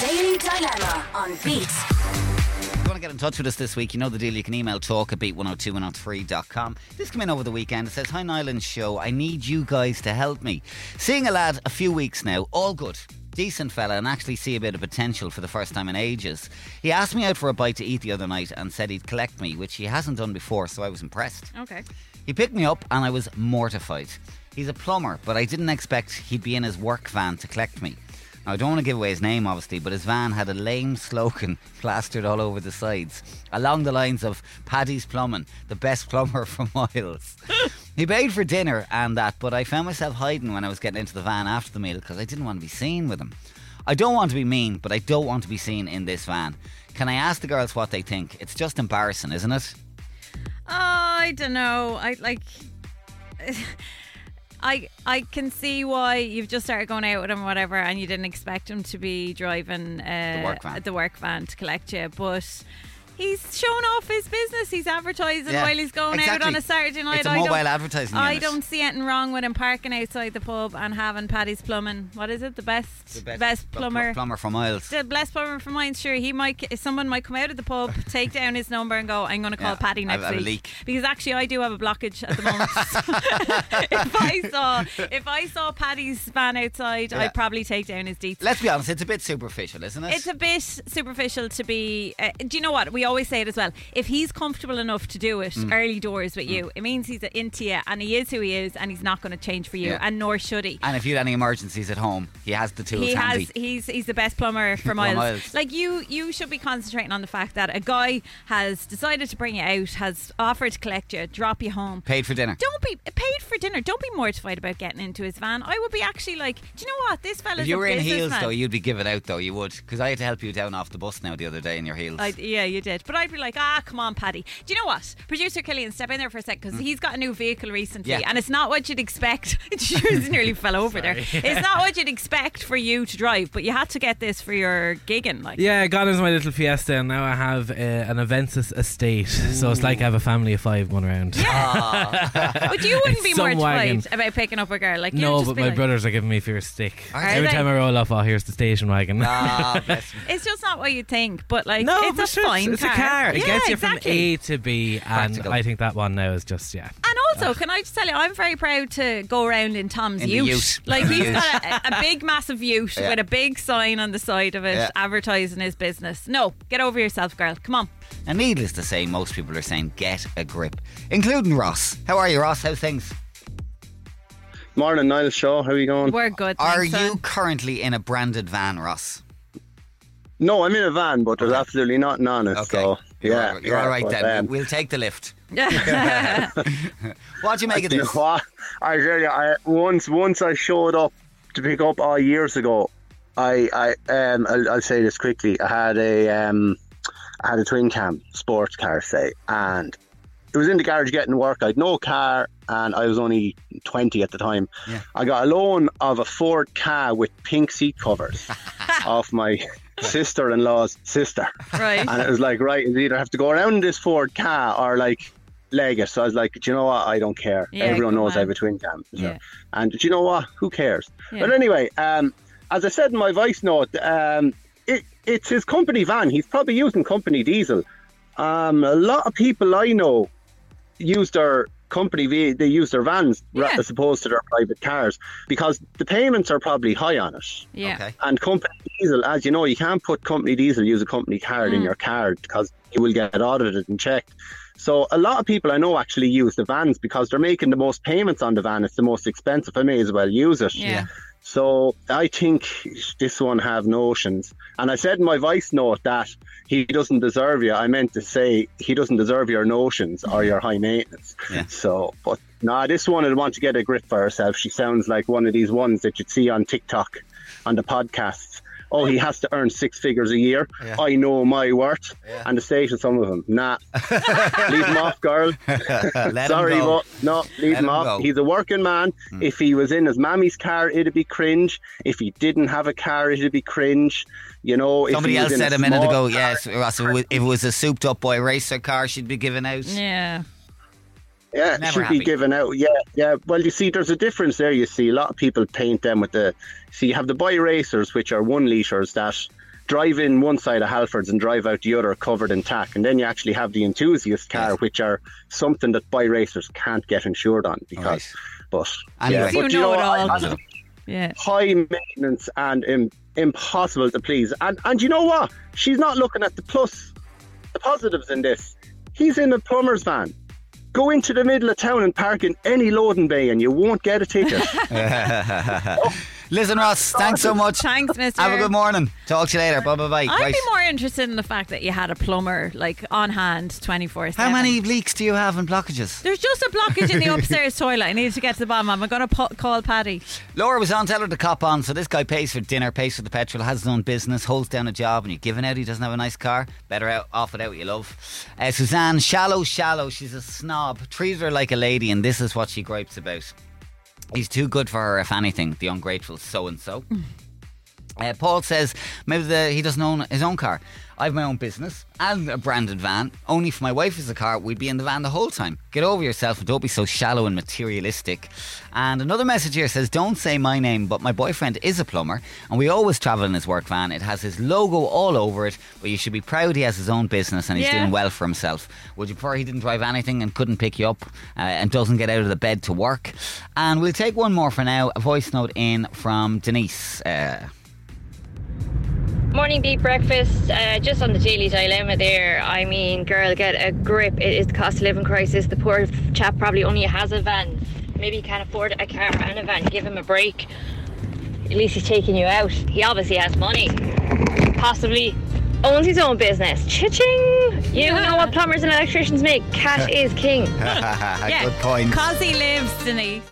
Daily Dilemma on Beat. If you want to get in touch with us this week, you know the deal. You can email talk at beat102103.com. This came in over the weekend. It says, Hi, Nyland Show. I need you guys to help me. Seeing a lad a few weeks now, all good. Decent fella, and actually see a bit of potential for the first time in ages. He asked me out for a bite to eat the other night and said he'd collect me, which he hasn't done before, so I was impressed. Okay. He picked me up and I was mortified. He's a plumber, but I didn't expect he'd be in his work van to collect me. Now, I don't want to give away his name, obviously, but his van had a lame slogan plastered all over the sides, along the lines of Paddy's Plumbing, the best plumber for miles. he paid for dinner and that, but I found myself hiding when I was getting into the van after the meal because I didn't want to be seen with him. I don't want to be mean, but I don't want to be seen in this van. Can I ask the girls what they think? It's just embarrassing, isn't it? Oh, I don't know. I like. I I can see why you've just started going out with him, or whatever, and you didn't expect him to be driving uh, work van. the work van to collect you, but. He's showing off his business. He's advertising Yeah, while he's going out on a Saturday night. It's a I mobile don't- advertising I unit. don't see anything wrong with him parking outside the pub and having Paddy's plumbing. What is it? The best, The best, pl- plumber. plumber for miles. the best plumber for mine, sure. He might. If someone might come out of the pub, take down his number, and go. I'm going to call Yeah, Paddy I've- next I've a week leak. because actually I do have a blockage at the moment. if I saw if I saw Paddy's van outside, Yeah. I'd probably take down his deets. Let's be honest, it's a bit superficial, isn't it? It's a bit superficial to be. Uh, do you know what? We always say it as well. If he's comfortable enough to do it Mm. early doors with you, it means he's into you and he is who he is and he's not going to change for you, Yeah. and nor should he. and if you had any emergencies at home, he has the tools he handy. has he's he's the best plumber for miles. miles. Like you you should be concentrating on the fact that a guy has decided to bring you out, has offered to collect you, drop you home. Paid for dinner. Don't be paid for dinner. Don't be mortified about getting into his van. I would be actually like, do you know what? This fella's If you were in heels, businessman. though, you'd be giving out, though. You would, because I had to help you down off the bus now the other day in your heels. I'd, yeah, you did. But I'd be like, ah, come on, Paddy. Do you know what? Producer Killian, step in there for a sec because he's got a new vehicle recently, Mm. Yeah. and it's not what you'd expect. She nearly fell over there. It's not what you'd expect for you to drive, but you had to get this for your gigging. Like, Yeah, I got into my little Fiesta, and now I have uh, an Avensis estate. So it's like I have a family of five going around. Yeah. but you wouldn't be more wagon. about picking up a girl. Like, no, just but my like- brothers are giving me fear stick. Every they? time I roll off, oh, here's the station wagon. ah. It's just not what you think, but like, no, it's a sure, fine it's car. a car. It Yeah, gets you exactly. from A to B, and Practical. I think that one now is just yeah. And also, can I just tell you, I'm very proud to go around in Tom's In the ute. ute. Like he's got a, a big, massive ute Yeah. with a big sign on the side of it, Yeah. advertising his business. No, get over yourself, girl. Come on. And needless to say, most people are saying get a grip, including Ross. How are you, Ross? How's things? Morning, Niall Shaw. How are you going? We're good. Are thanks, you son. currently in a branded van, Ross? No, I'm in a van, but there's absolutely nothing on it. Okay. So yeah, You're, you're yeah, all right but, then. um, we'll take the lift. Yeah. What do you make of you know this? what? I tell you, I, once once I showed up to pick up all years ago. I I um I'll, I'll say this quickly. I had a um I had a twin cam sports car say, and it was in the garage getting work. I had no car, and I was only twenty at the time. Yeah. I got a loan of a Ford car with pink seat covers off my sister-in-law's sister. right. And it was like, right, you either have to go around this Ford car or like leg it. So I was like, do you know what? I don't care. Yeah, Everyone knows I on. have a twin cam. So- Yeah. And do you know what? Who cares? Yeah. But anyway, um, as I said in my voice note, um, it, it's his company van. He's probably using company diesel. Um, a lot of people I know use their company ve- they use their vans Yeah. as opposed to their private cars because the payments are probably high on it. Yeah. Okay. And company diesel, as you know, you can't put company diesel, use a company card Mm. in your card because you will get audited and checked. So a lot of people I know actually use the vans because they're making the most payments on the van. It's the most expensive. I may as well use it. Yeah. So I think this one have notions. And I said in my voice note that he doesn't deserve you. I meant to say he doesn't deserve your notions or your high maintenance. Yeah. So, but nah, this one will want to get a grip for herself. She sounds like one of these ones that you'd see on TikTok, on the podcasts. Oh, he has to earn six figures a year. Yeah. I know my worth. Yeah. And the station, some of them, nah. leave him off, girl. Sorry, him go. but no, leave Let him him off. go. Hmm. He's a working man. If he was in his mammy's car, it'd be cringe. If he didn't have a car, it'd be cringe. You know, Somebody he else said a minute ago, car- yes, Ross, if it was- if it was a souped up boy racer car, she'd be giving out. Yeah. Yeah, it Never should happy. be given out. Yeah, yeah. Well, you see, there's a difference there. You see, a lot of people paint them with the. See, you have the boy racers, which are one liters that drive in one side of Halfords and drive out the other covered in tack, and then you actually have the enthusiast car, Yes. which are something that buy racers can't get insured on because. Right. But Anyway. yeah, You but know it all. I- Yeah. high maintenance and Im- impossible to please. And and you know what? She's not looking at the plus, the positives in this. He's in a plumber's van. Go into the middle of town and park in any loading bay, and you won't get a ticket. Liz and Ross, thanks so much. Thanks, mister. Have a good morning. Talk to you later. Bye bye bye. I'd Right. be more interested in the fact that you had a plumber like on hand 24 How many leaks do you have and blockages? There's just a blockage in the upstairs toilet. I need to get to the bottom. I'm going to po- call Paddy. Laura was on, tell her to cop on. So this guy pays for dinner, pays for the petrol, has his own business, holds down a job, and you're giving out he doesn't have a nice car. Better out, off it out what you love. Uh, Suzanne, shallow, shallow. She's a snob. Treats her like a lady, and this is what she gripes about. He's too good for her, if anything. The ungrateful so and so. Uh, Paul says maybe the, he doesn't own his own car. I have my own business and a branded van. Only if my wife is a car, we'd be in the van the whole time. Get over yourself and don't be so shallow and materialistic. And another message here says, Don't say my name, but my boyfriend is a plumber and we always travel in his work van. It has his logo all over it, but you should be proud he has his own business and he's Yeah. doing well for himself. Would you prefer he didn't drive anything and couldn't pick you up uh, and doesn't get out of the bed to work? And we'll take one more for now. A voice note in from Denise. Uh, Morning beat breakfast. Uh, just on the daily dilemma there. I mean, girl, get a grip. It is the cost of living crisis. The poor chap probably only has a van. Maybe he can't afford a car and a van. Give him a break. At least he's taking you out. He obviously has money. Possibly owns his own business. Cha-ching! You know what plumbers and electricians make. Cash is king. yeah. Good point. Cause he lives, Denise.